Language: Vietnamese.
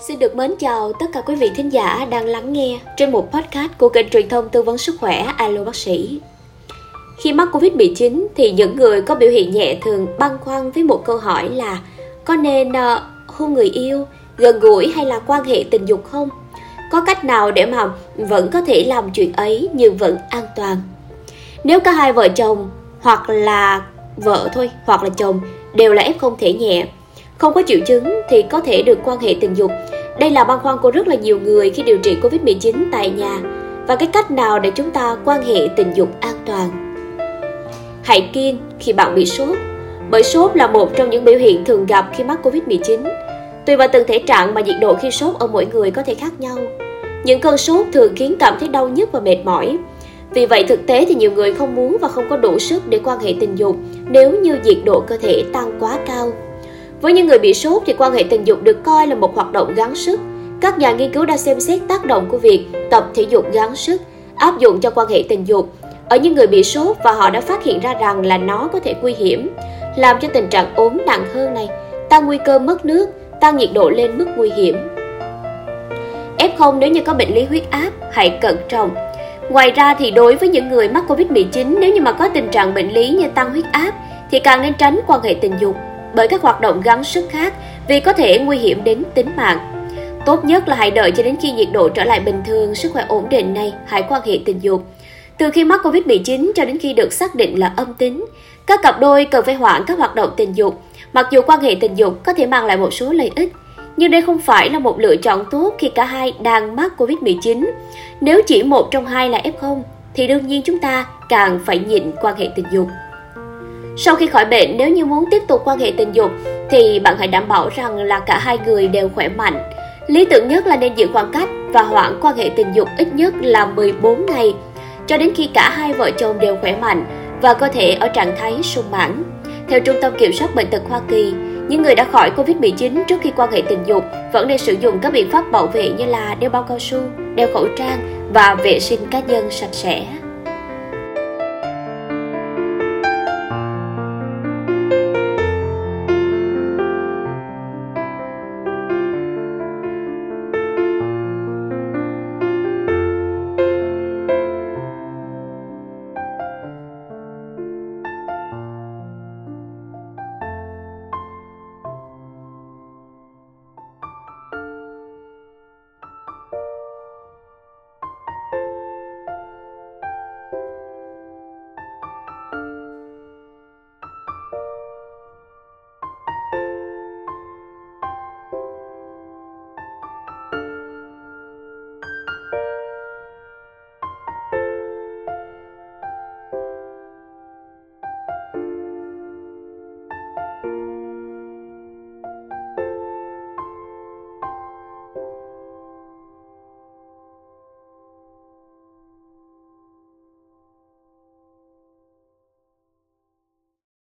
Xin được mến chào tất cả quý vị thính giả đang lắng nghe trên một podcast của kênh truyền thông tư vấn sức khỏe Alo Bác sĩ. Khi mắc Covid-19 thì những người có biểu hiện nhẹ thường băn khoăn với một câu hỏi là có nên uh, hôn người yêu, gần gũi hay là quan hệ tình dục không? Có cách nào để mà vẫn có thể làm chuyện ấy nhưng vẫn an toàn? Nếu cả hai vợ chồng hoặc là vợ thôi hoặc là chồng đều là F không thể nhẹ không có triệu chứng thì có thể được quan hệ tình dục. Đây là băn khoăn của rất là nhiều người khi điều trị Covid-19 tại nhà. Và cái cách nào để chúng ta quan hệ tình dục an toàn? Hãy kiêng khi bạn bị sốt, bởi sốt là một trong những biểu hiện thường gặp khi mắc Covid-19. Tùy vào từng thể trạng mà nhiệt độ khi sốt ở mỗi người có thể khác nhau. Những cơn sốt thường khiến cảm thấy đau nhức và mệt mỏi. Vì vậy thực tế thì nhiều người không muốn và không có đủ sức để quan hệ tình dục nếu như nhiệt độ cơ thể tăng quá cao. Với những người bị sốt thì quan hệ tình dục được coi là một hoạt động gắng sức. Các nhà nghiên cứu đã xem xét tác động của việc tập thể dục gắng sức áp dụng cho quan hệ tình dục ở những người bị sốt và họ đã phát hiện ra rằng là nó có thể nguy hiểm, làm cho tình trạng ốm nặng hơn này, tăng nguy cơ mất nước, tăng nhiệt độ lên mức nguy hiểm. F0 nếu như có bệnh lý huyết áp, hãy cẩn trọng. Ngoài ra thì đối với những người mắc Covid-19 nếu như mà có tình trạng bệnh lý như tăng huyết áp thì càng nên tránh quan hệ tình dục bởi các hoạt động gắng sức khác vì có thể nguy hiểm đến tính mạng. Tốt nhất là hãy đợi cho đến khi nhiệt độ trở lại bình thường, sức khỏe ổn định này, hãy quan hệ tình dục. Từ khi mắc Covid-19 cho đến khi được xác định là âm tính, các cặp đôi cần phải hoãn các hoạt động tình dục. Mặc dù quan hệ tình dục có thể mang lại một số lợi ích, nhưng đây không phải là một lựa chọn tốt khi cả hai đang mắc Covid-19. Nếu chỉ một trong hai là F0, thì đương nhiên chúng ta càng phải nhịn quan hệ tình dục. Sau khi khỏi bệnh, nếu như muốn tiếp tục quan hệ tình dục thì bạn hãy đảm bảo rằng là cả hai người đều khỏe mạnh. Lý tưởng nhất là nên giữ khoảng cách và hoãn quan hệ tình dục ít nhất là 14 ngày cho đến khi cả hai vợ chồng đều khỏe mạnh và cơ thể ở trạng thái sung mãn. Theo Trung tâm Kiểm soát Bệnh tật Hoa Kỳ, những người đã khỏi Covid-19 trước khi quan hệ tình dục vẫn nên sử dụng các biện pháp bảo vệ như là đeo bao cao su, đeo khẩu trang và vệ sinh cá nhân sạch sẽ.